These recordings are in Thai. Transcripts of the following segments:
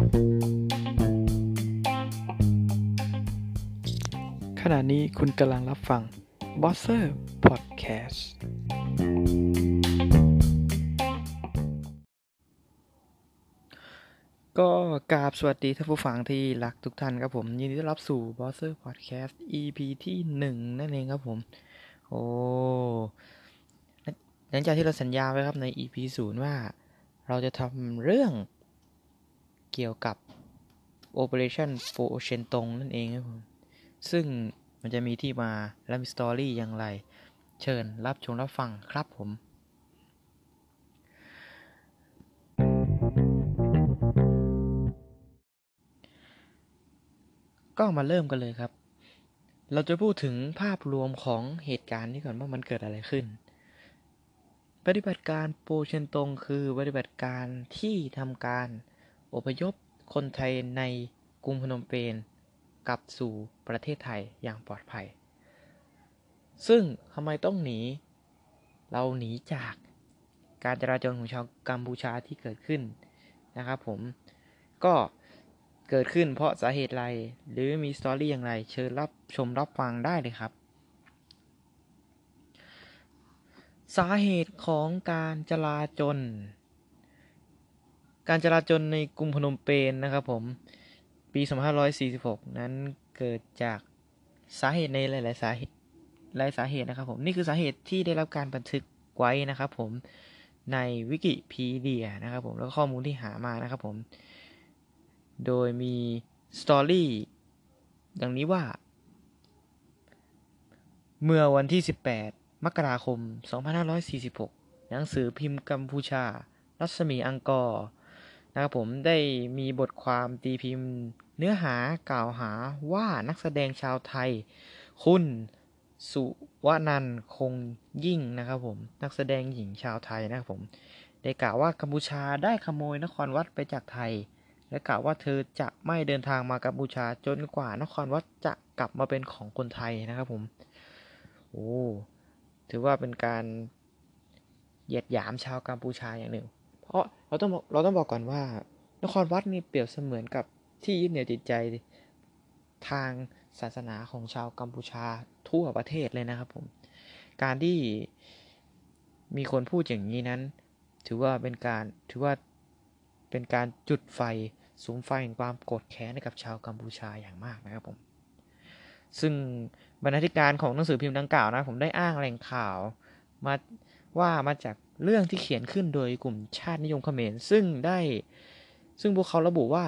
ขณะนี้คุณกำลังรับฟัง b o s s e r Podcast ก็กราบสวัสดีท่านผู้ฟังที่รักทุกท่านครับผม ยินดีต้อนรับสู่ b o s s e r Podcast EP ที่หนึ่งนั่นเองครับผม โอ้หลังจากที่เราสัญญาไว้ครับใน EP ศูนย์ว่าเราจะทำเรื่อง เกี่ยวกับ Operation โ o เชนตงนั่นเองครับผมซึ่งมันจะมีที่มาและมีสตอรี่อย่างไร เชิญรับชมรับฟังครับผมก็มาเริ่มกันเลยครับ เราจะพูดถึงภาพรวมของเหตุการณ์นี้ก่อนว่ามันเกิดอะไรขึ้น ปฏิบัติการโปเชนตงคือปฏิบัติการที่ทำการ อพยพคนไทยในกรุงพนมเปญกลับสู่ประเทศไทยอย่างปลอดภัย ซึ่งทำไมต้องหนี เราหนีจากการจราจรของชาวกัมพูชาที่เกิดขึ้นนะครับผม ก็เกิดขึ้นเพราะสาเหตุไร หรือมีสตอรี่อย่างไร เชิญรับชมรับฟังได้เลยครับ สาเหตุของการจราจร การจราจรในกรุงพนมเปญนนะครับผม ปี 2546 นั้นเกิดจากสาเหตุในหลาย ๆ สาเหตุหลายสาเหตุนะครับผม นี่คือสาเหตุที่ได้รับการบันทึกไว้นะครับผมในวิกิพีเดียนะครับผมแล้วข้อมูลที่หามานะครับผม โดยมีสตอรี่ดังนี้ว่า เมื่อวันที่ 18 มกราคม 2546 หนังสือพิมพ์กัมพูชา รัศมีอังกอร์ นะครับผมได้มีบทความตีพิมพ์ เนื้อหากล่าวหาว่านักแสดงชาวไทย คุณสุวนันคงยิ่งนะครับผมนักแสดงหญิงชาวไทยนะครับผมได้กล่าวว่ากัมพูชาได้ขโมยนครวัดไปจากไทย และกล่าวว่าเธอจะไม่เดินทางมากัมพูชาจนกว่านครวัดจะกลับมาเป็นของคนไทยนะครับผมโอ้ถือว่าเป็นการเหยียดหยามชาวกัมพูชาอย่างหนึ่ง เพราะเราต้องเราต้องบอกก่อนว่า นครวัดนี่เปรียบเสมือนกับที่ยึดเหนี่ยวจิตใจทางศาสนาของชาวกัมพูชาทั่วประเทศเลยนะครับผม การที่มีคนพูดอย่างนี้นั้น ถือว่าเป็นการถือว่าเป็นการจุดไฟสูงไฟแห่งความโกรธแค้นให้กับชาวกัมพูชาอย่างมากนะครับผม ซึ่งบรรณาธิการของหนังสือพิมพ์ดังกล่าวนะ ผมได้อ้างแหล่งข่าวมาว่ามาจาก เรื่องที่เขียนขึ้นโดยกลุ่มชาตินิยมเขมรซึ่งได้ซึ่งพวกเขาระบุว่า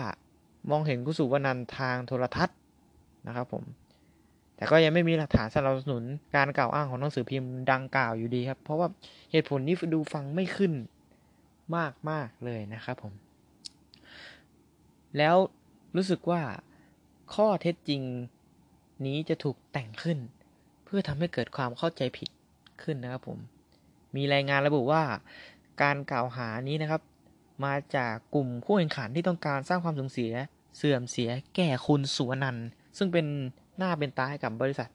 มองเห็นกุสุวนันทางโทรทัศน์นะครับผม แต่ก็ยังไม่มีหลักฐานสนับสนุนการกล่าวอ้างของหนังสือพิมพ์ดังกล่าวอยู่ดีครับ เพราะว่าเหตุผลนี้ดูฟังไม่ขึ้นมากมากเลยนะครับผม แล้วรู้สึกว่าข้อเท็จจริงนี้จะถูกแต่งขึ้น เพื่อทำให้เกิดความเข้าใจผิดขึ้นนะครับผม มีรายงานระบุว่า การกล่าวหานี้นะครับ มาจากกลุ่มผู้แข่งขันที่ต้องการสร้างความสูญเสีย เสื่อมเสียแก่คุณสุวรรณซึ่งเป็นหน้าเป็นตาให้กับบริษัท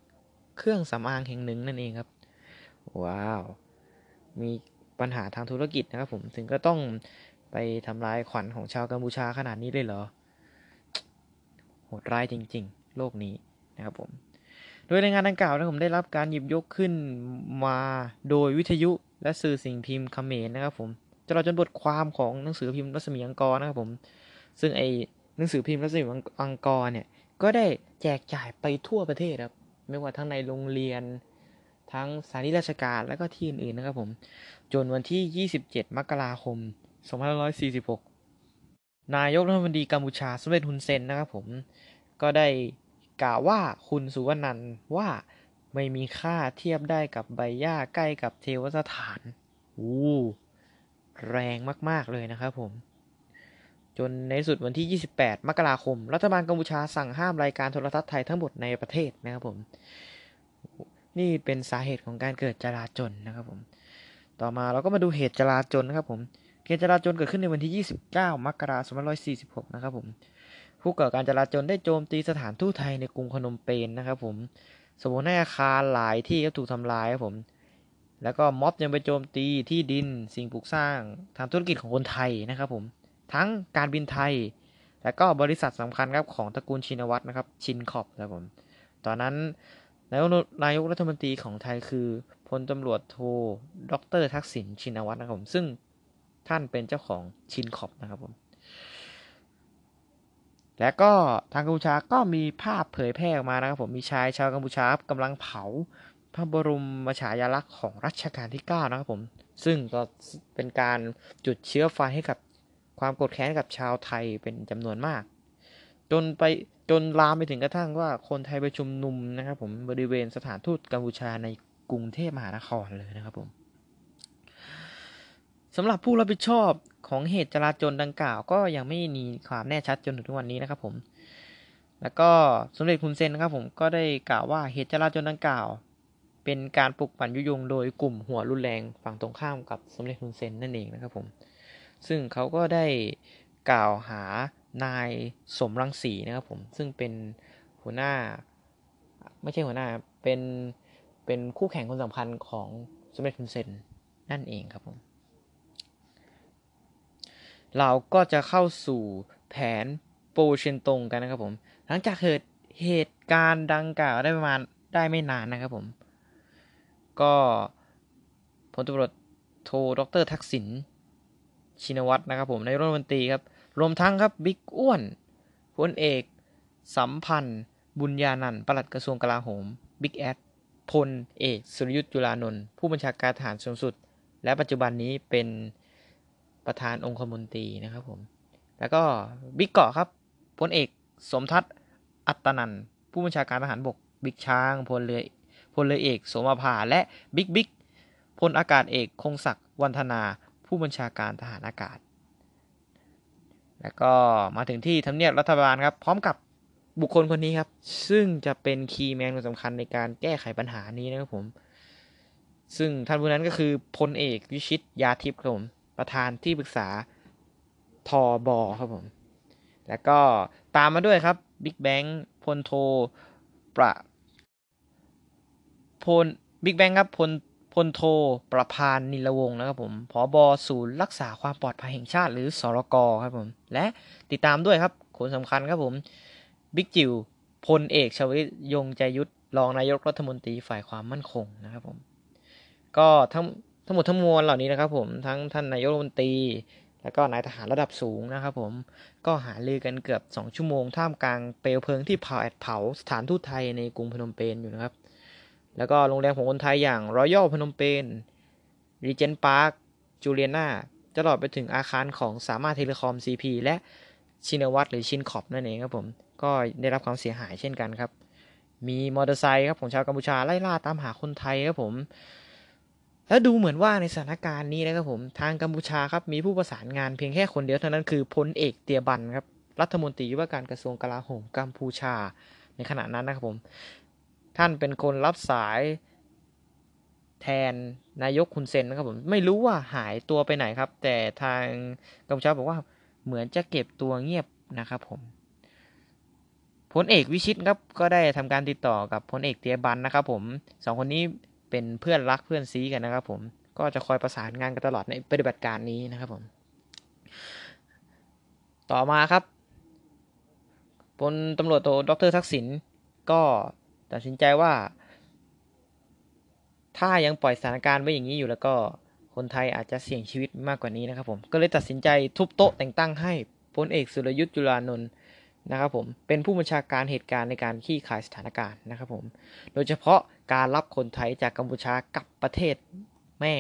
เครื่องสำอางแห่งหนึ่งนั่นเองครับ ว้าว มีปัญหาทางธุรกิจนะครับผมถึงก็ต้องไปทำลายขวัญของชาวกัมพูชาขนาดนี้เลยเหรอ โหดร้ายจริง ๆ โลกนี้นะครับผม โดยรายงานดังกล่าวนะผมได้รับการหยิบยกขึ้นมาโดยวิทยุ และสื่อสิ่งพิมพ์เขมรนะครับผมจะเราจนบทความของหนังสือพิมพ์รัศมีอังกอร์นะครับผม ซึ่งไอหนังสือพิมพ์รัศมีอังกอร์เนี่ย ก็ได้แจกจ่ายไปทั่วประเทศครับ ไม่ว่าทั้งในโรงเรียน ทั้งสถานที่ราชการ และก็ที่อื่นๆนะครับผม จนวันที่ 27 มกราคม 2546 นายกรัฐมนตรีกัมพูชาสมเด็จฮุนเซนนะครับผม ก็ได้กล่าวว่าคุณสุวรรณันว่า ไม่มีค่าเทียบได้กับใบหญ้าใกล้กับเทวสถานอู้แรงมาก ๆ เลยนะครับผม จนในสุดวันที่ 28 มกราคม รัฐบาลกัมพูชาสั่งห้ามรายการโทรทัศน์ไทยทั้งหมดในประเทศนะครับผม นี่เป็นสาเหตุของการเกิดจลาจลนะครับผม ต่อมาเราก็มาดูเหตุจลาจลนะครับผม เหตุจลาจลเกิดขึ้นในวันที่ 29 มกราคม 2546 นะครับผม ผู้ก่อการจลาจลได้โจมตีสถานทูตไทยในกรุงพนมเปญนนะครับผม สมมติในอาคารหลายที่ก็ถูกทำลายครับผม แล้วก็ม็อบยังไปโจมตีที่ดินสิ่งปลูกสร้างทางธุรกิจของคนไทยนะครับผมทั้งการบินไทย และก็บริษัทสำคัญครับของตระกูลชินวัตรนะครับ ชินขอบนะครับผมตอนนั้นนายกนายกรัฐมนตรีของไทยคือพลตำรวจโทดรทักษิณชินวัตรนะครับผมซึ่งท่านเป็นเจ้าของชินขอบนะครับผม และก็ทางกัมพูชาก็มีภาพเผยแพร่ออกมานะครับผมมีชายชาวกัมพูชากำลังเผาพระบรมฉายาลักษณ์ของรัชกาลที่ 9 นะครับผม ซึ่งก็เป็นการจุดเชื้อไฟให้กับความโกรธแค้นกับชาวไทยเป็นจำนวนมาก จนไปจนลามไปถึงกระทั่งว่าคนไทยไปชุมนุมนะครับ ผมบริเวณสถานทูตกัมพูชาในกรุงเทพมหานครเลยนะครับผมสำหรับผู้รับผิดชอบ ของเหตุจลาจลดังกล่าวก็ยังไม่มีความแน่ชัดจนถึงทุกวันนี้นะครับผม แล้วก็สมเด็จคุณเซนนะครับผมก็ได้กล่าวว่าเหตุจลาจลดังกล่าว เป็นการปลุกปั่นยุยงโดยกลุ่มหัวรุนแรงฝั่งตรงข้ามกับสมเด็จคุณเซนนั่นเองนะครับผม ซึ่งเขาก็ได้กล่าวหานายสมรังสีนะครับผม ซึ่งเป็นหัวหน้า ไม่ใช่หัวหน้าเป็นเป็นคู่แข่งคนสำคัญของสมเด็จคุณเซนนั่นเองครับผม เราก็จะเข้าสู่แผนโปเชนตงกันนะครับผม หลังจากเกิดเหตุการณ์ดังกล่าวได้ประมาณได้ไม่นานนะครับผม ก็พลตำรวจโทดรทักษิณชินวัตรนะครับผมนายกรัฐมนตรีครับ รวมทั้งครับบิ๊กอ้วนพลเอก สัมพันธ์ บุญญานันท์ปลัดกระทรวงกลาโหมบิ๊กแอดพลเอกสุรยุทธ์จุลานนท์ผู้บัญชาการทหารสูงสุด และปัจจุบันนี้เป็น ประธานองคมนตรีนะครับผม แล้วก็บิ๊กเกาะครับพลเอกสมทัศน์อัตตะนันทน์ผู้บัญชาการทหารบกบิ๊กช้างพลเรือพลเรือเอกสมภาและบิ๊กบิ๊กพลอากาศเอกคงศักดิ์วันทนา ผู้บัญชาการทหารอากาศ แล้วก็มาถึงที่ทำเนียบรัฐบาลครับ พร้อมกับบุคคลคนนี้ครับ ซึ่งจะเป็น key man คนสำคัญในการแก้ไขปัญหานี้นะครับผม ซึ่งท่านผู้นั้นก็คือพลเอกวิชิตยาทิพย์ครับผม ประธานที่ปรึกษาทอบอครับผม แล้วก็ตามมาด้วยครับบิ๊กแบงค์พลโทประพลบิ๊กแบงค์ครับพลพลโทประพานนิลวงนะครับผมผอบอศูนย์รักษาความปลอดภัยแห่งชาติหรือสรกครับผม และติดตามด้วยครับคนสำคัญครับผมบิ๊กจิวพลเอกชวลิตยงใจยุทธรองนายกรัฐมนตรีฝ่ายความมั่นคงนะครับผม ก็ทั้ง ทั้งหมดทั้งมวลเหล่านี้นะครับผมทั้งท่านนายกรัฐมนตรี แล้วก็นายทหารระดับสูงนะครับผมก็หารือกันเกือบ 2 ชั่วโมง ท่ามกลางเปลวเพลิงที่เผาแอดเผาสถานทูตไทยในกรุงพนมเปญอยู่นะครับ แล้วก็โรงแรมของคนไทยอย่างรอยัลพนมเปญรีเจนพาร์คจูเลียนาตลอดไปถึงอาคารของสามารถเทเลคอม CP และชินวัตรหรือชินคอร์ปนั่นเองครับผมก็ได้รับความเสียหายเช่นกันครับ มีมอเตอร์ไซค์ครับของชาวกัมพูชาไล่ล่าตามหาคนไทยครับผม แล้วดูเหมือนว่าในสถานการณ์นี้นะครับผมทางกัมพูชาครับมีผู้ประสานงานเพียงแค่คนเดียวเท่านั้นคือพลเอกเตียบันครับรัฐมนตรีว่าการกระทรวงกลาโหมกัมพูชาในขณะนั้นนะครับผม ท่านเป็นคนรับสายแทนนายกคุณเซนนะครับผมไม่รู้ว่าหายตัวไปไหนครับ แต่ทางกัมพูชาบอกว่าเหมือนจะเก็บตัวเงียบนะครับผมพลเอกวิชิตครับก็ได้ทำการติดต่อกับพลเอกเตียบันนะครับผมสองคนนี้ เป็นเพื่อนรักเพื่อนซีกันนะครับผมก็จะคอยประสานงานกันตลอดในปฏิบัติการนี้นะครับผมต่อมาครับพลตำรวจโทดรทักษิณก็ตัดสินใจว่า ถ้ายังปล่อยสถานการณ์ไว้อย่างนี้อยู่แล้วก็คนไทยอาจจะเสี่ยงชีวิตมากกว่านี้นะครับผมก็เลยตัดสินใจทุบโต๊ะแต่งตั้งให้พลเอกสุรยุทธ์จุลานนท์นะครับผมเป็นผู้บัญชาการเหตุการณ์ในการขี้ขายสถานการณ์นะครับผมโดยเฉพาะ การรับคนไทยจากกัมพูชากลับประเทศแม่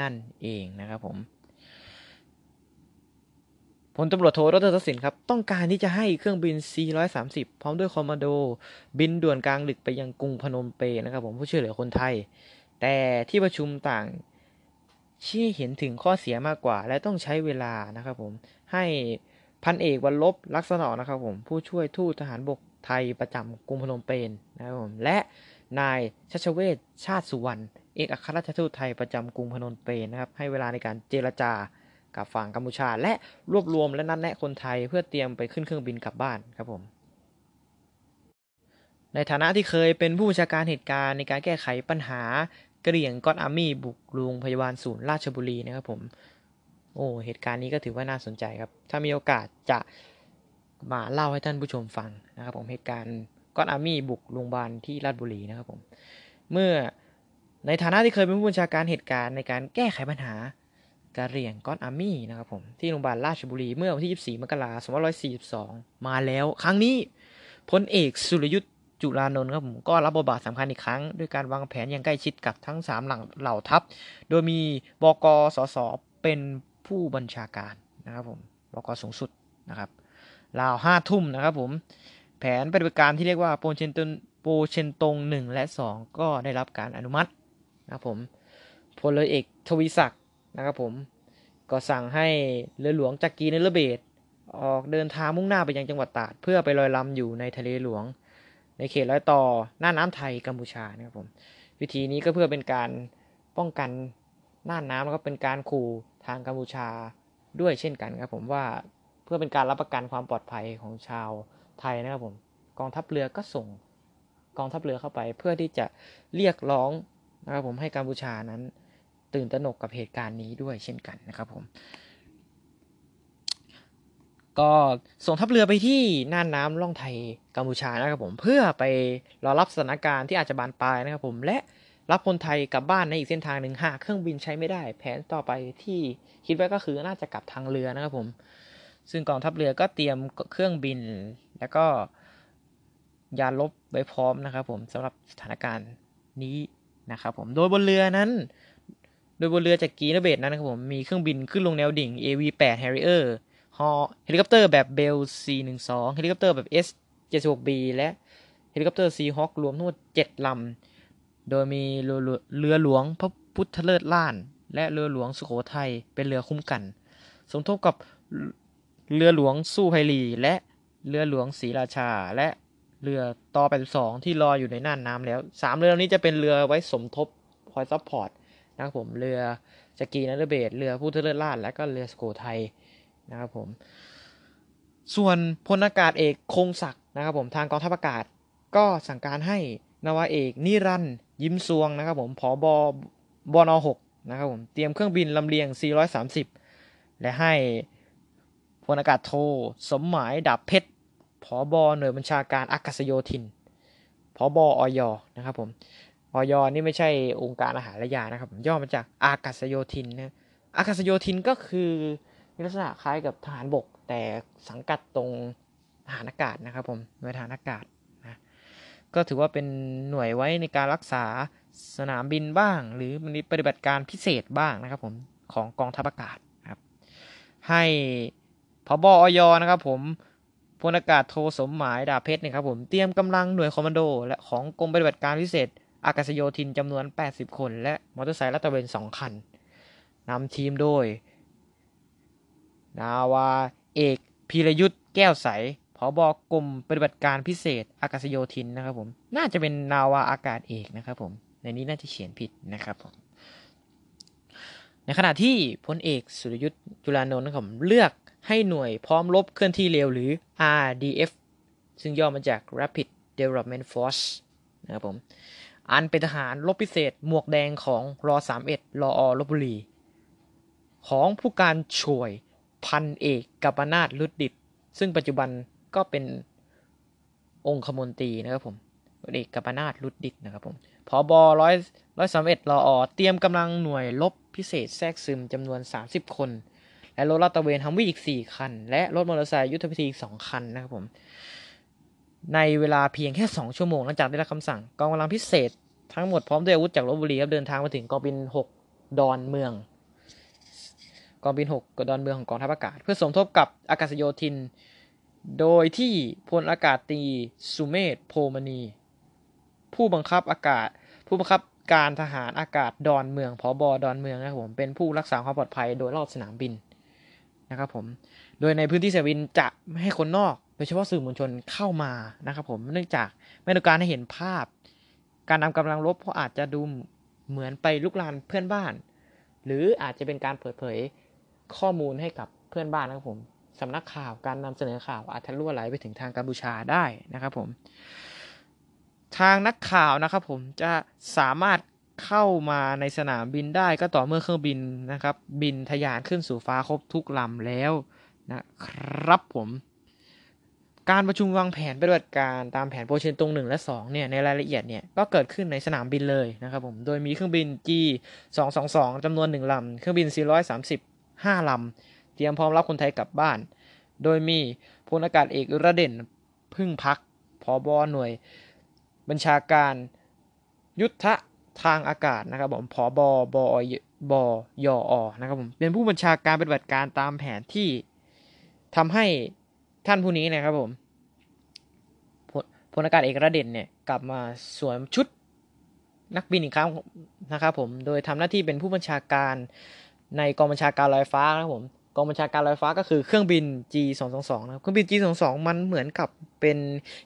นั่นเองนะครับผมพลตำรวจโทรดรทักษิณครับ ต้องการที่จะให้เครื่องบิน C130 พร้อมด้วยคอมมานโด บินด่วนกลางดึกไปยังกรุงพนมเปญนะครับผมผู้ช่วยเหลือคนไทย แต่ที่ประชุมต่างชี้เห็นถึงข้อเสียมากกว่า และต้องใช้เวลานะครับผมให้พันเอกวันลบลักษณะนะครับผมผู้ช่วยทูตทหารบกไทยประจำกรุงพนมเปญนะครับผมและ นายชัชเวชชาติสุวรรณเอกอัครราชทูตไทยประจำกรุงพนมเปญนะครับให้เวลาในการเจรจากับฝั่งกัมพูชา และรวบรวมและนัดแนะคนไทยเพื่อเตรียมไปขึ้นเครื่องบินกลับบ้านครับผม ในฐานะที่เคยเป็นผู้บัญชาการเหตุการณ์ในการแก้ไขปัญหาเหรี่ยงก้อนอาร์มี่บุกโรงพยาบาลศูนย์ราชบุรีนะครับผม โอ้เหตุการณ์นี้ก็ถือว่าน่าสนใจครับ ถ้ามีโอกาสจะมาเล่าให้ท่านผู้ชมฟังนะครับผมเหตุการณ์ ก้อนอาร์มี่บุกโรงพยาบาลที่ราชบุรีนะครับผม เมื่อในฐานะที่เคยเป็นผู้บัญชาการเหตุการณ์ในการแก้ไขปัญหาการเรียงก้อนอาร์มี่นะครับผม ที่โรงพยาบาลราชบุรีเมื่อวันที่ 24 มกราคม 2542 มาแล้ว ครั้งนี้พลเอกสุรยุทธ์จุลานนท์ครับผมก็รับบทบาทสำคัญอีกครั้ง ด้วยการวางแผนอย่างใกล้ชิดกับทั้ง 3 หลังเหล่าทัพ โดยมีบกสสเป็นผู้บัญชาการนะครับผมบกสูงสุดนะครับราวห้าทุ่มนะครับผม แผนปฏิบัติการที่เรียกว่าโปเชนตงโปเชนตงหนึ่งและสองก็ได้รับการอนุมัตินะครับผมพลเรือเอกทวีศักดิ์นะครับผมก็สั่งให้เรือหลวงจักรีนฤเบศออกเดินทางมุ่งหน้าไปยังจังหวัดตราด เพื่อไปลอยลำอยู่ในทะเลหลวง ในเขตรอยต่อหน้าน้ำไทยกัมพูชานะครับผมวิธีนี้ก็เพื่อเป็นการป้องกันน่านน้ำแล้วก็เป็นการขู่ทางกัมพูชาด้วยเช่นกันครับผมว่าเพื่อเป็นการรับประกันความปลอดภัยของชาว ไทยนะครับผมกองทัพเรือก็ส่งกองทัพเรือเข้าไป เพื่อที่จะเรียกร้องนะครับผมให้กัมพูชานั้น ตื่นตระหนกกับเหตุการณ์นี้ด้วยเช่นกันนะครับผมก็ส่งทัพเรือไปที่น่านน้ำล่องไทยกัมพูชานะครับผมเพื่อไปรอรับสถานการณ์ที่อาจจะบานปลายนะครับผมและรับคนไทยกลับบ้านในอีกเส้นทางหนึ่งหากเครื่องบินใช้ไม่ได้ แผนต่อไปที่คิดไว้ก็คือน่าจะกลับทางเรือนะครับผม ซึ่งกองทัพเรือก็เตรียมเครื่องบิน แล้วก็ยาลบไว้พร้อมนะครับผมสำหรับสถานการณ์นี้นะครับผมโดยบนเรือนั้น โดยบนเรือจากกีนเบตนั้นนะครับผมมีเครื่องบินขึ้นลงแนวดิ่ง AV8 Harrier ฮอเฮลิคอปเตอร์แบบ Bell 212 เฮลิคอปเตอร์แบบ S76B และเฮลิคอปเตอร์ Seahawk รวมทั้งหมด7ลำ โดยมีเรือหลวงพระพุทธเลิศหล้า และเรือหลวงสุโขทัยเป็นเรือคุ้มกัน สมทบกับเรือหลวงสู้ไพรีและ เรือหลวงศรีราชา และเรือต่อ82 ที่รออยู่ในน่านน้ำแล้วสามเรือนี้จะเป็นเรือไว้สมทบคอย support นะครับผมเรือจักรีนัรเบศเรือพุทธเลิศล่านและก็เรือสุโขทัยนะครับผมส่วนพลอากาศเอกคงศักดิ์นะครับผมทางกองทัพอากาศก็สั่งการให้นาวาเอกนิรันยิ้มซวงนะครับผมผอบอบน6นะครับผมเตรียมเครื่องบินลำเลียง 430 และให้ ลอากาศโทสมหมายดาบเพชรผอบอหน่วยบัญชาการอากาศโยธินผอบออยนะครับผมออยนี่ไม่ใช่องค์การอาหารและยานะครับย่อมาจากอากาศโยธินนะอากาศโยธินก็คือลักษณะคล้ายกับทหารบก แต่สังกัดตรงทหารอากาศนะครับผมหน่วยทหารอากาศนะก็ถือว่าเป็นหน่วยไว้ในการรักษาสนามบินบ้าง หรือมีปฏิบัติการพิเศษบ้างนะครับผมของกองทัพอากาศครับให้ พบออยนะครับผมพลอากาศโทสมหมายดาเพชรนะครับผมเตรียมกำลังหน่วยคอมมานโด และของกรมปฏิบัติการพิเศษ อากาศโยธินจำนวน 80 คน และมอเตอร์ไซค์ลัตเวน2 คันนำทีมโดย นาวาเอกพีรยุทธ์แก้วใสผอบกรมปฏิบัติการพิเศษ อากาศโยธินนะครับผมน่าจะเป็นนาวาอากาศเอกนะครับผมในนี้น่าจะเขียนผิดนะครับผมในขณะที่พลเอกสุรยุทธ์จุลานนท์นะครับเลือก ให้หน่วยพร้อมรบเคลื่อนที่เร็วหรือ RDF ซึ่งย่อมาจาก Rapid Development Force นะครับผม อันเป็นทหารรบพิเศษหมวกแดงของรอ31รออลบบุรี ของผู้การช่วยพันเอกกัปนาตลุดดิตซึ่งปัจจุบันก็เป็นองคมนตรีนะครับผมเอกกัปนาตลุดดิตนะครับผมพอบอร้อยร้อยสามเอ็ดรออเตรียมกำลังหน่วยลบพิเศษแทรกซึมจำนวน 30 คน และรถลาดตระเวนฮัมวี่อีก 4 คัน และรถมอเตอร์ไซค์ยุทธวิธีอีก 2 คันนะครับผมในเวลาเพียงแค่ 2 ชั่วโมงหลังจากได้รับคำสั่งกองกำลังพิเศษ ทั้งหมดพร้อมด้วยอาวุธจากลบบุรีครับเดินทางมาถึงกองบิน 6 ดอนเมือง กองบิน 6กดอนเมืองของกองทัพอากาศ เพื่อสมทบกับอากาศโยธิน โดยที่พลอากาศตีสุเมธโพมณี ผู้บังคับอากาศ ผู้บังคับการทหารอากาศดอนเมืองผอบอดอนเมืองนะครับผมเป็นผู้รักษาความปลอดภัยโดยรอบสนามบิน นะครับผม โดยในพื้นที่สนามบินจะไม่ให้คนนอก โดยเฉพาะสื่อมวลชนเข้ามานะครับผม เนื่องจากไม่ต้องการให้เห็นภาพ การนำกำลังรบเพราะอาจจะดูเหมือนไปลุกลานเพื่อนบ้าน หรืออาจจะเป็นการเปิดเผยข้อมูลให้กับเพื่อนบ้านนะครับผมสำนักข่าวการนำเสนอข่าวอาจจะรั่วไหลไปถึงทางกัมพูชาได้นะครับผม ทางนักข่าวนะครับผมจะสามารถ เข้ามาในสนามบินได้ก็ต่อเมื่อเครื่องบินนะครับ บินทะยานขึ้นสู่ฟ้าครบทุกลำแล้วนะครับผม การประชุมวางแผนปฏิบัติการตามแผนโปรเชนตรง1และ2เนี่ยในรายละเอียดเนี่ยก็เกิดขึ้นในสนามบินเลยนะครับผมโดยมีเครื่องบิน G 2 2 2จำนวน 1ลำเครื่องบิน 430 5ลำเตรียมพร้อมรับคนไทยกลับบ้าน โดยมีพลอากาศเอกระเด่นพึ่งพักพอบอหน่วย บัญชาการยุทธ ทางอากาศนะครับผมพอบอบอบยอนะครับผมเป็นผู้บัญชาการปฏิบัติการตามแผนที่ทำให้ท่านผู้นี้นะครับผมพลอากาศเอกระเด่นเนี่ยกลับมาสวมชุดนักบินอีกครั้งนะครับผม โดยทำหน้าที่เป็นผู้บัญชาการในกองบัญชาการลอยฟ้านะครับผม กองบัญชาการลอยฟ้าก็คือเครื่องบิน G222 นะครับเครื่องบิน G222 มันเหมือนกับเป็น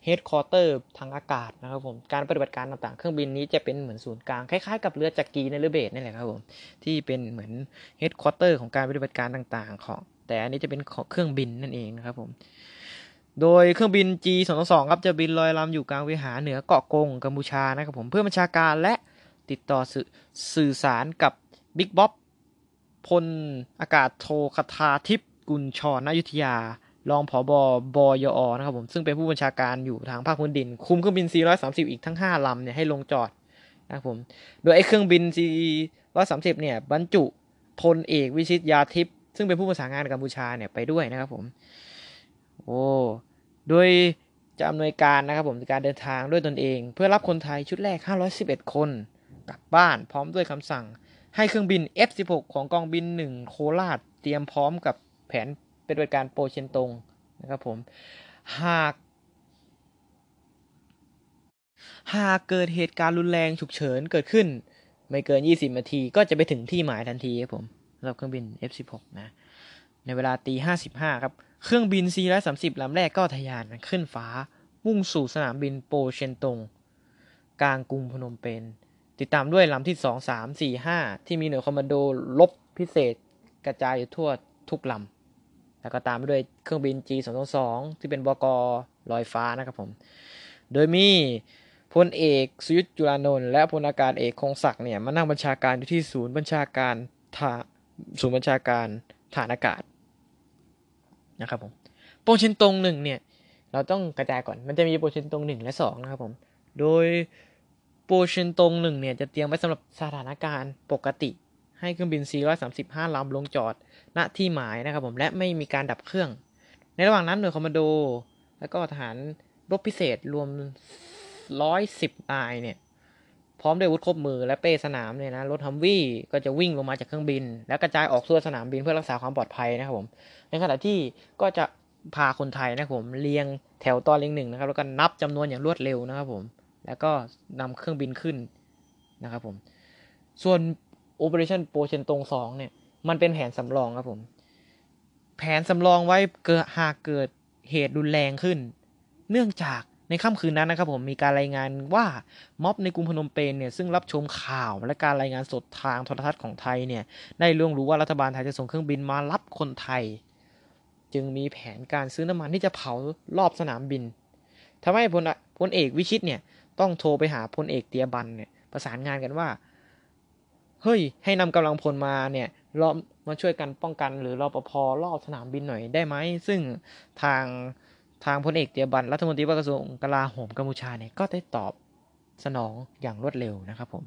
headquarter ทางอากาศนะครับผมการปฏิบัติการต่างๆ เครื่องบินนี้จะเป็นเหมือนศูนย์กลางคล้ายๆกับเรือจักรีในเรือ base นี่แหละครับผมที่เป็นเหมือน headquarter ของการปฏิบัติการต่างๆ ของ แต่อันนี้จะเป็นเครื่องบินนั่นเองนะครับผมโดยเครื่องบิน G222 ครับจะบินลอยลำอยู่กลางวิหารเหนือเกาะกงกัมพูชานะครับผมเพื่อบัญชาการและติดต่อสื่อสารกับบิ๊กบ๊อบ พลอากาศโทคทาทิพย์กุลชรนายุทธยารองผอบอบยอนะครับผมซึ่งเป็นผู้บัญชาการอยู่ทางภาคพื้นดิน คุมเครื่องบิน 430 อีกทั้ง 5 ลำเนี่ยให้ลงจอดนะครับผมโดยไอ้เครื่องบิน 430 เนี่ยบรรจุพลเอกวิชิตยาทิพย์ซึ่งเป็นผู้ประสานงานกัมพูชาเนี่ยไปด้วยนะครับผมโอ้โดยจะอำนวยการนะครับผมการเดินทางด้วยตนเอง เพื่อรับคนไทยชุดแรก 511 คนกลับบ้านพร้อมด้วยคำสั่ง ให้เครื่องบิน F16 ของกองบิน 1 โคราชเตรียมพร้อมกับแผนเป็นบริการโปรเชนตงนะครับผม หาก หากเกิดเหตุการณ์รุนแรงฉุกเฉินเกิดขึ้น ไม่เกิน 20 นาทีก็จะไปถึงที่หมายทันทีครับผมสำหรับเครื่องบิน F16 นะ ในเวลาตี55 ครับ เครื่องบิน430 ลำแรกก็ทะยานขึ้นฟ้า มุ่งสู่สนามบินโปเชนตง กลางกรุงพนมเปญ ติดตามด้วยลำที่ 2 3 4 5 ที่มีหน่วยคอมมานโดลบพิเศษกระจายอยู่ทั่วทุกลำ แล้วก็ตามไปด้วยเครื่องบิน G222 ที่เป็นบกลอยฟ้านะครับผม โดยมีพลเอกสุยุทธจุลานนท์และพลอากาศเอกคงศักดิ์เนี่ยมานั่งบัญชาการอยู่ที่ศูนย์บัญชาการฐานศูนย์บัญชาการฐานอากาศนะครับผมโปรเชนตรงหนึ่งเนี่ยเราต้องกระจายก่อนมันจะมีโปรเชนตรงหนึ่งและสองนะครับผม โดย ปรชินตรงหนึ่งเนี่ยจะเตรียมไว้สำหรับสถานการณ์ปกติ ให้เครื่องบิน 435 ลำลงจอด ณที่หมายนะครับผมและไม่มีการดับเครื่อง ในระหว่างนั้นหน่วยคอมมานโด แล้วก็ทหารรบพิเศษรวม 110นายเนี่ยพร้อมด้วยวุธครบมือและเป้สนามเนี่ยนะรถฮัมวี่ก็จะวิ่งลงมาจากเครื่องบิน แล้วกระจายออกทั่วสนามบินเพื่อรักษาความปลอดภัยนะครับผมในขณะที่ก็จะพาคนไทยนะครับผมเรียงแถวตอนเรียงหนึ่งนะครับแล้วก็นับจำนวนอย่างรวดเร็วนะครับผม แล้วก็นำเครื่องบินขึ้นนะครับผม ส่วน Operation โปรเชนตงสองเนี่ย มันเป็นแผนสำรองครับผม แผนสำรองไว้เกิดหากเกิดเหตุรุนแรงขึ้น เนื่องจากในค่ำคืนนั้นนะครับผมมีการรายงานว่าม็อบในกรุงพนมเปญเนี่ยซึ่งรับชมข่าวและการรายงานสดทางโทรทัศน์ของไทยเนี่ยได้เรื่องรู้ว่ารัฐบาลไทยจะส่งเครื่องบินมารับคนไทย จึงมีแผนการซื้อน้ำมันที่จะเผารอบสนามบินทำให้พลพลเอกวิชิตเนี่ย ต้องโทรไปหาพลเอกเตียบันเนี่ยประสานงานกันว่า เฮ้ย ให้นำกำลังพลมาเนี่ยรอมาช่วยกันป้องกัน หรือรอปภรอบสนามบินหน่อยได้ไหม ซึ่งทางทางพลเอกเตียบันรัฐมนตรีว่าการกระทรวงกลาโหมกัมพูชาเนี่ยก็ได้ตอบสนองอย่างรวดเร็วนะครับผม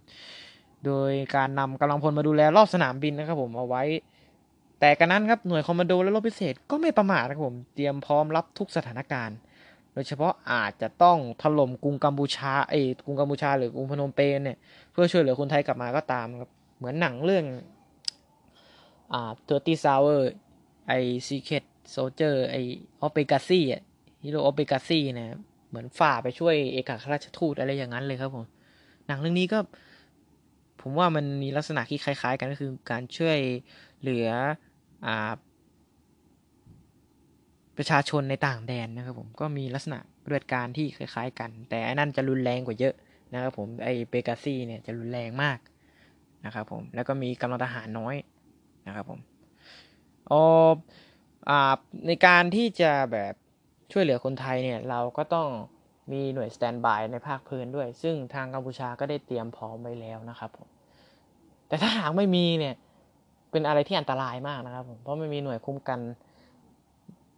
โดยการนำกำลังพลมาดูแลรอบสนามบินนะครับผมเอาไว้ แต่กันนั้นครับหน่วยคอมมานโดและรบพิเศษก็ไม่ประมาทนะครับผม เตรียมพร้อมรับทุกสถานการณ์ ดยเฉพาะอาจจะต้องถล่มกรุงกัมพูชาไอ้กรุงกัมพูชาหรือกรุงพนมเปญเนี่ยเพื่อช่วยเหลือคนไทยกลับมาก็ตามครับเหมือนหนังเรื่องอ่า Thirteen Hours The Secret Soldiers of Benghazi อะ Hero of Benghazi นะเหมือนฝ่าไปช่วยเอกอัครราชทูตอะไรอย่างนั้นเลยครับผมหนังเรื่องนี้ก็ผมว่ามันมีลักษณะที่คล้าย ๆ กันก็คือการช่วยเหลืออ่า ประชาชนในต่างแดนนะครับผมก็มีลักษณะปฏิบัติการที่คล้ายๆกัน แต่อันนั้นจะรุนแรงกว่าเยอะนะครับผมไอเปกาซี่เนี่ยจะรุนแรงมากนะครับผมแล้วก็มีกำลังทหารน้อยนะครับผมออในการที่จะแบบช่วยเหลือคนไทยเนี่ยเราก็ต้องมีหน่วยสแตนบายในภาคพื้นด้วย ซึ่งทางกัมพูชาก็ได้เตรียมพร้อมไว้แล้วนะครับผมแต่ถ้าหากไม่มีเนี่ยเป็นอะไรที่อันตรายมากนะครับผมเพราะไม่มีหน่วยคุ้มกัน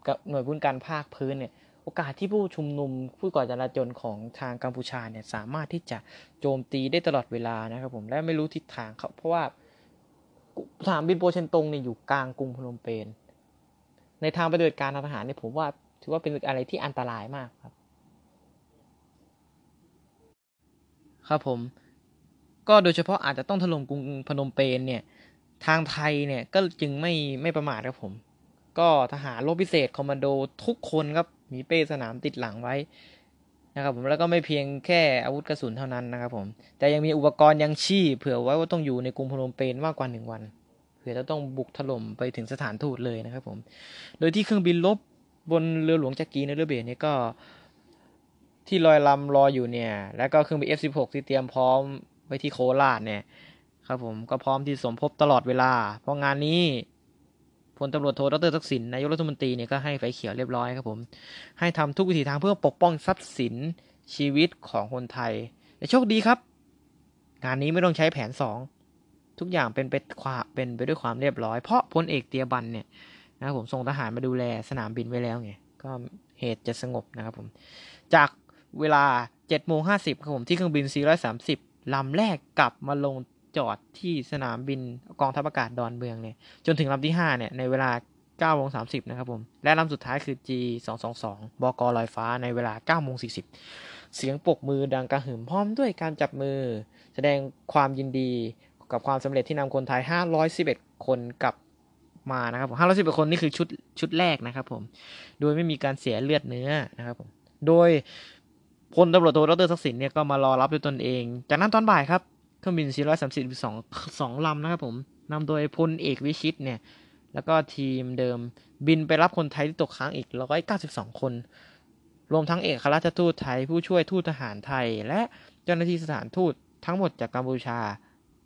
กับหน่วยพื้นการภาคพื้นเนี่ยโอกาสที่ผู้ชุมนุมผู้ก่อจราจรของทางกัมพูชาเนี่ยสามารถที่จะโจมตีได้ตลอดเวลานะครับผมและไม่รู้ทิศทางเขาเพราะว่าสนามบินโปเชนตงเนี่ยอยู่กลางกรุงพนมเปญในทางปฏิบัติการทางทหารเนี่ยผมว่าถือว่าเป็นอะไรที่อันตรายมากครับ ครับผม ก็โดยเฉพาะอาจจะต้องถล่มกรุงพนมเปญเนี่ย ทางไทยเนี่ยก็จึงไม่ไม่ประมาทครับผม ก็ทหารรบพิเศษคอมมานโดทุกคนครับมีเป้สนามติดหลังไว้นะครับผมแล้วก็ไม่เพียงแค่อาวุธกระสุนเท่านั้นนะครับผมแต่ยังมีอุปกรณ์ยังชีพเผื่อไว้ว่าต้องอยู่ในกรุงพนมเปญมากกว่าหนึ่งวันเผื่อจะต้องบุกถล่มไปถึงสถานทูตเลยนะครับผมโดยที่เครื่องบินลบบนเรือหลวงจักรีในเรือเบสเนี่ยก็ที่ลอยลำรออยู่เนี่ย แล้วก็เครื่องบิน F16 ที่เตรียมพร้อมไว้ที่โคราชเนี่ยครับผมก็พร้อมที่สมภพตลอดเวลา เพราะงานนี้ พลตำรวจโทดรทักษิณนายกรัฐมนตรีเนี่ยก็ให้ไฟเขียวเรียบร้อยครับผม ให้ทำทุกวิถีทางเพื่อปกป้องทรัพย์สินชีวิตของคนไทยแต่โชคดีครับ งานนี้ไม่ต้องใช้แผนสองทุกอย่างเป็นไปความเป็นไปด้วยความเรียบร้อย เพราะพลเอกเตียบันเนี่ยนะครับผมส่งทหารมาดูแลสนามบินไว้แล้วไงก็เหตุจะสงบนะครับผม จากเวลา7โมง50ครับผมที่เครื่องบิน 430ลำแรกกลับมาลง จอดที่สนามบินกองทัพอากาศดอนเมืองเนี่ยจนถึงลำที่ 5 เนี่ยในเวลา9โมง30 นะครับผม และลำสุดท้ายคือ G 2 2 2บกลอยฟ้าในเวลา9โมง40 เสียงปรบมือดังกระหึ่มพร้อมด้วยการจับมือ แสดงความยินดีกับความสำเร็จที่นำคนไทย 511 คนกลับมานะครับผม511 คนนี่คือชุดชุดแรกนะครับผม โดยไม่มีการเสียเลือดเนื้อนะครับผม โดยพลตำรวจโทดรทักษิณเนี่ยก็มารอรับด้วยตนเอง จากนั้นตอนบ่ายครับ เครื่องบิน 432 2ลำนะครับผมนำโดยพลเอกวิชิตเนี่ย แล้วก็ทีมเดิมบินไปรับคนไทยที่ตกค้างอีก 192 คน รวมทั้งเอกอัครราชทูตไทย ผู้ช่วยทูตทหารไทย และเจ้าหน้าที่สถานทูตทั้งหมดจากกัมพูชา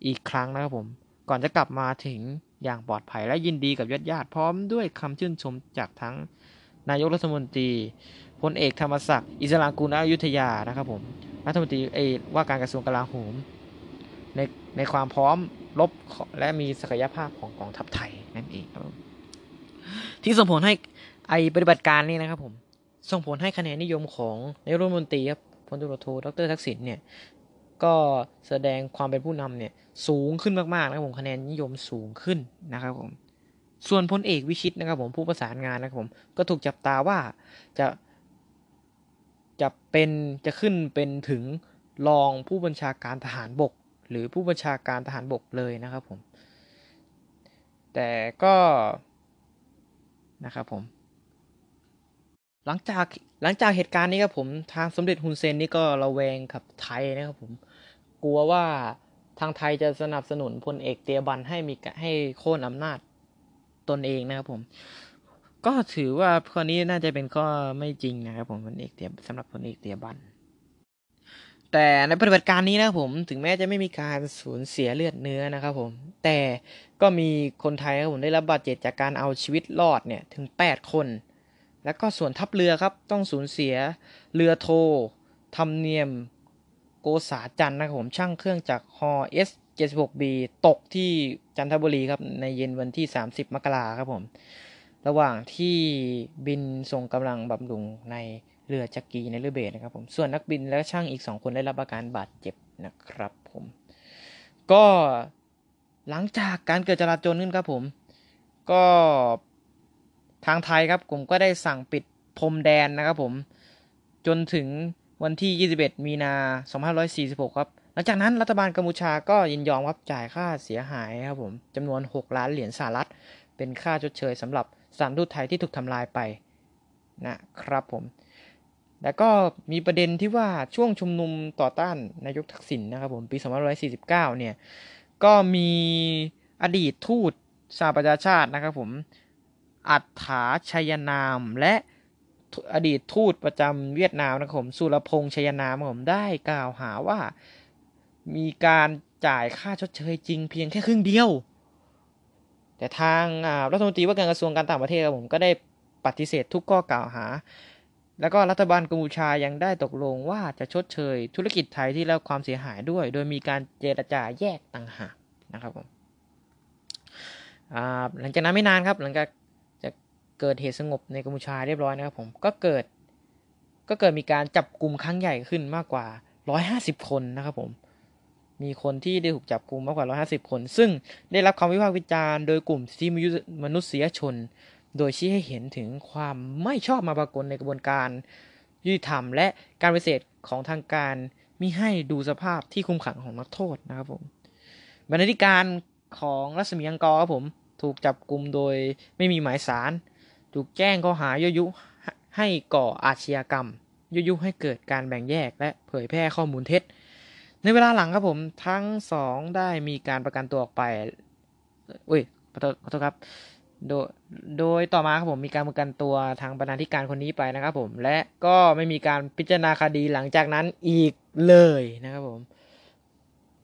อีกครั้งนะครับผม ก่อนจะกลับมาถึงอย่างปลอดภัยและยินดีกับญาติญาติพร้อมด้วยคำชื่นชมจากทั้งนายกรัฐมนตรีพลเอกธรรมศักดิ์อิสระกุลอยุธยานะครับผมรัฐมนตรีเอว่าการกระทรวงกลาโหม ในในความพร้อมรบและมีศักยภาพของกองทัพไทยนั่นเองครับที่ส่งผลให้ไอปฏิบัติการนี้นะครับผมส่งผลให้คะแนนนิยมของนายรัฐมนตรีครับพลตุรโทดรทักษิณเนี่ยก็แสดงความเป็นผู้นำเนี่ยสูงขึ้นมากๆนะครับผมคะแนนนิยมสูงขึ้นนะครับผมส่วนพลเอกวิชิตนะครับผมผู้ประสานงานนะครับผมก็ถูกจับตาว่าจะจะเป็นจะขึ้นเป็นถึงรองผู้บัญชาการทหารบก หรือผู้บัญชาการทหารบกเลยนะครับผม แต่ก็นะครับผม หลังจากหลังจากเหตุการณ์นี้ครับผมทางสมเด็จฮุนเซนนี่ก็ระแวงกับไทยนะครับผม กลัวว่าทางไทยจะสนับสนุนพลเอกเตียบันให้มีให้โค่นอำนาจตนเองนะครับผม ก็ถือว่าข้อนี้น่าจะเป็นข้อไม่จริงนะครับผมพลเอกเตียสำหรับพลเอกเตียบัน แต่ในปฏิบัติการนี้นะผมถึงแม้จะไม่มีการสูญเสียเลือดเนื้อนะครับผมแต่ก็มีคนไทยครับผมได้รับบาดเจ็บจากการเอาชีวิตรอดเนี่ยถึง 8 คน แล้วก็ส่วนทัพเรือครับต้องสูญเสียเรือโททำเนียมโกษาจันนะครับผมช่างเครื่องจากฮอเอส 76B ตกที่จันทบุรีครับในเย็นวันที่ 30 มกราครับผม ระหว่างที่บินส่งกำลังบำรุงใน เรือจักรีในเรือเบสนะครับผมส่วนนักบินและช่างอีก 2 คนได้รับอาการบาดเจ็บนะครับผมก็หลังจากการเกิดจราจรขึ้นครับผม ก็ทางไทยครับผมก็ได้สั่งปิดพรมแดนนะครับผมจนถึงวันที่ 21 มีนา 2546 ครับ หลังจากนั้นรัฐบาลกัมพูชาก็ยินยอมรับจ่ายค่าเสียหายครับผมจำนวน 6 ล้านเหรียญสหรัฐ เป็นค่าชดเชยสำหรับสถานทูตไทยที่ถูกทำลายไปนะครับผม แล้วก็มีประเด็นที่ว่าช่วงชุมนุมต่อต้านนายกทักษิณนนะครับผมปี2549 เนี่ย ก็มีอดีตทูตสหประชาชาตินะครับผมอัฏฐาชัยนามและอดีตทูตประจำเวียดนามนะครับผมสุรพงษ์ชัยนามผมได้กล่าวหาว่ามีการจ่ายค่าชดเชยจริงเพียงแค่ครึ่งเดียว แต่ทางรัฐมนตรีว่าการกระทรวงการต่างประเทศผมก็ได้ปฏิเสธทุกข้อกล่าวหา แล้วก็รัฐบาลกัมพูชายังได้ตกลงว่าจะชดเชย ธุรกิจไทยที่ได้ความเสียหายด้วย โดยมีการเจรจาแยกต่างหากนะครับผมหลังจากนั้นไม่นานครับ หลังจากจะเกิดเหตุสงบในกัมพูชาเรียบร้อยนะครับผมก็เกิดก็เกิดมีการจับกลุ่มครั้งใหญ่ขึ้นมากกว่า 150 คนนะครับผมมีคนที่ได้ถูกจับกลุ่มมากกว่า 150 คน ซึ่งได้รับคำวิพากษ์วิจารณ์โดยกลุ่มสิทธิมนุษยชน โดยชี้ให้เห็นถึงความไม่ชอบมาปรากฏในกระบวนการยุติธรรม และการปฏิเสธของทางการมิให้ดูสภาพที่คุมขังของนักโทษนะครับผมบรรณาธิการของรัศมีอังกอร์ครับผมถูกจับกลุ่มโดยไม่มีหมายสาร ถูกแจ้งข้อหายุยุให้ก่ออาชญากรรม ยุยุให้เกิดการแบ่งแยกและเผยแพร่ข้อมูลเท็จ ในเวลาหลังครับผมทั้งสองได้มีการประกันตัวออกไปอุ้ยขอโทษครับ โดยโดยต่อมาครับผมมีการประกันตัวทางบรรณาธิการคนนี้ไปนะครับผมและก็ไม่มีการพิจารณาคดีหลังจากนั้นอีกเลยนะครับผม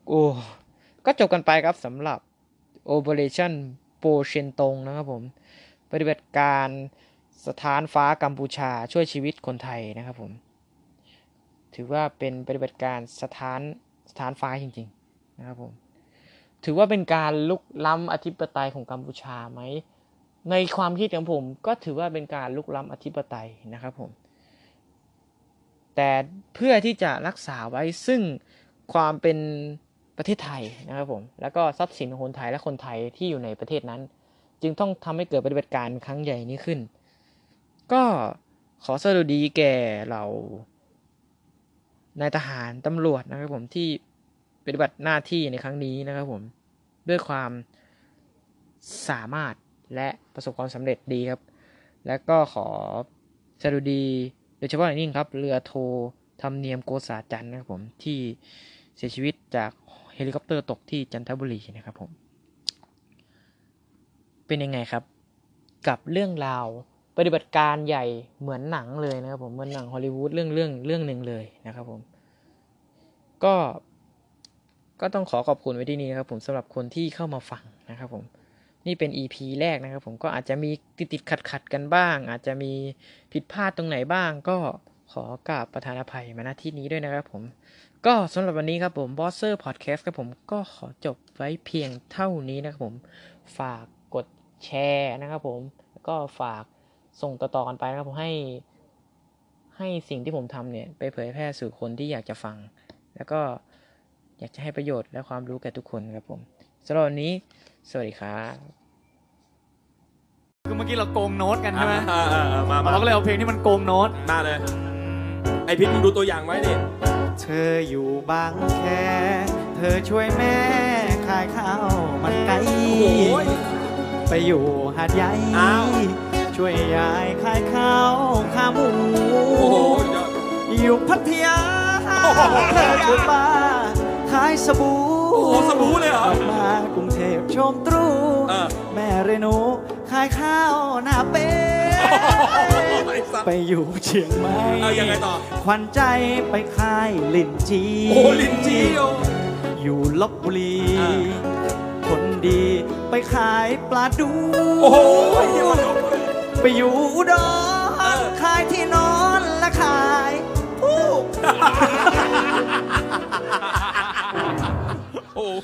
โอ้ก็จบกันไปครับสำหรับ Operation โปเชนตงนะครับผมปฏิบัติการสถานฟ้ากัมพูชาช่วยชีวิตคนไทยนะครับผม ถือว่าเป็นปฏิบัติการสถานสถานฟ้าจริง ๆ นะครับผม ถือว่าเป็นการลุกล้ำอธิปไตยของกัมพูชาไหม ในความคิดของผมก็ถือว่าเป็นการลุกล้ำอธิปไตยนะครับผม แต่เพื่อที่จะรักษาไว้ซึ่งความเป็นประเทศไทยนะครับผม แล้วก็ทรัพย์สินของคนไทยและคนไทยที่อยู่ในประเทศนั้น จึงต้องทำให้เกิดปฏิบัติการครั้งใหญ่นี้ขึ้น ก็ขอสวัสดีแก่เรานายทหารตำรวจนะครับผมที่ปฏิบัติหน้าที่ในครั้งนี้นะครับผม ด้วยความสามารถ และประสบความสำเร็จดีครับ และก็ขอสวัสดีโดยเฉพาะอย่างยิ่งครับ เรือโททำเนียมโกษาจันทร์นะครับผมที่เสียชีวิตจากเฮลิคอปเตอร์ตกที่จันทบุรีนะครับผม เป็นยังไงครับ กับเรื่องราวปฏิบัติการใหญ่เหมือนหนังเลยนะครับผมเหมือนหนังฮอลลีวูดเรื่องเรื่องเรื่องหนึ่งเลยนะครับผม ก็ก็ต้องขอขอบคุณไว้ที่นี้นะครับผมสำหรับคนที่เข้ามาฟังนะครับผม นี่เป็น EP แรกนะครับ ผมก็อาจจะมีติดติดขัดขัดกันบ้าง อาจจะมีผิดพลาดตรงไหนบ้าง ก็ขอกราบประธานอภัยมาณที่นี้ด้วยนะครับผมก็สำหรับวันนี้ครับผม b o s s e r Podcast ครับผมก็ขอจบไว้เพียงเท่านี้นะครับผมฝากกดแชร์นะครับผมก็ฝากส่งต่อๆกันไปนะครับผมให้ ให้สิ่งที่ผมทำเนี่ย ไปเผยแพร่สู่คนที่อยากจะฟัง แล้วก็อยากจะให้ประโยชน์และความรู้แก่ทุกคนครับผมสำหรับวันนี้ สวัสดีครับคือเมื่อกี้เราโกงโน้ตกันใช่ไหมอ่าอ่าอ่ามามาเราก็เลยเอาเพลงที่มันโกงโน้ต มาเลย ไอพิษมึงดูตัวอย่างไว้ดิเธออยู่บางแค เธอช่วยแม่ขายข้าวมันไก่โอ้ย ไปอยู่หาดใหญ่อ้าว ช่วยยายขายข้าวขาหมู โอ้โหยอด อยู่พัทยาโอ้โหเธอช่วยป้าขายสบู่โอ้โหสบู่เลยเหรอกลับมากรุงเทพชมตรูเออ แม่เรนูขายข้าวหน้าเป๊ะไอ้สัตว์ ไปอยู่เชียงใหม่เอายังไงต่อ ขวัญใจไปขายลินจี โอ้ลินจีโออยู่ลบบุรี อ่า คนดีไปขายปลาดู โอ้โหไปอยู่อุดเอรอ ขายที่นอนและขายผู้ โอ้โห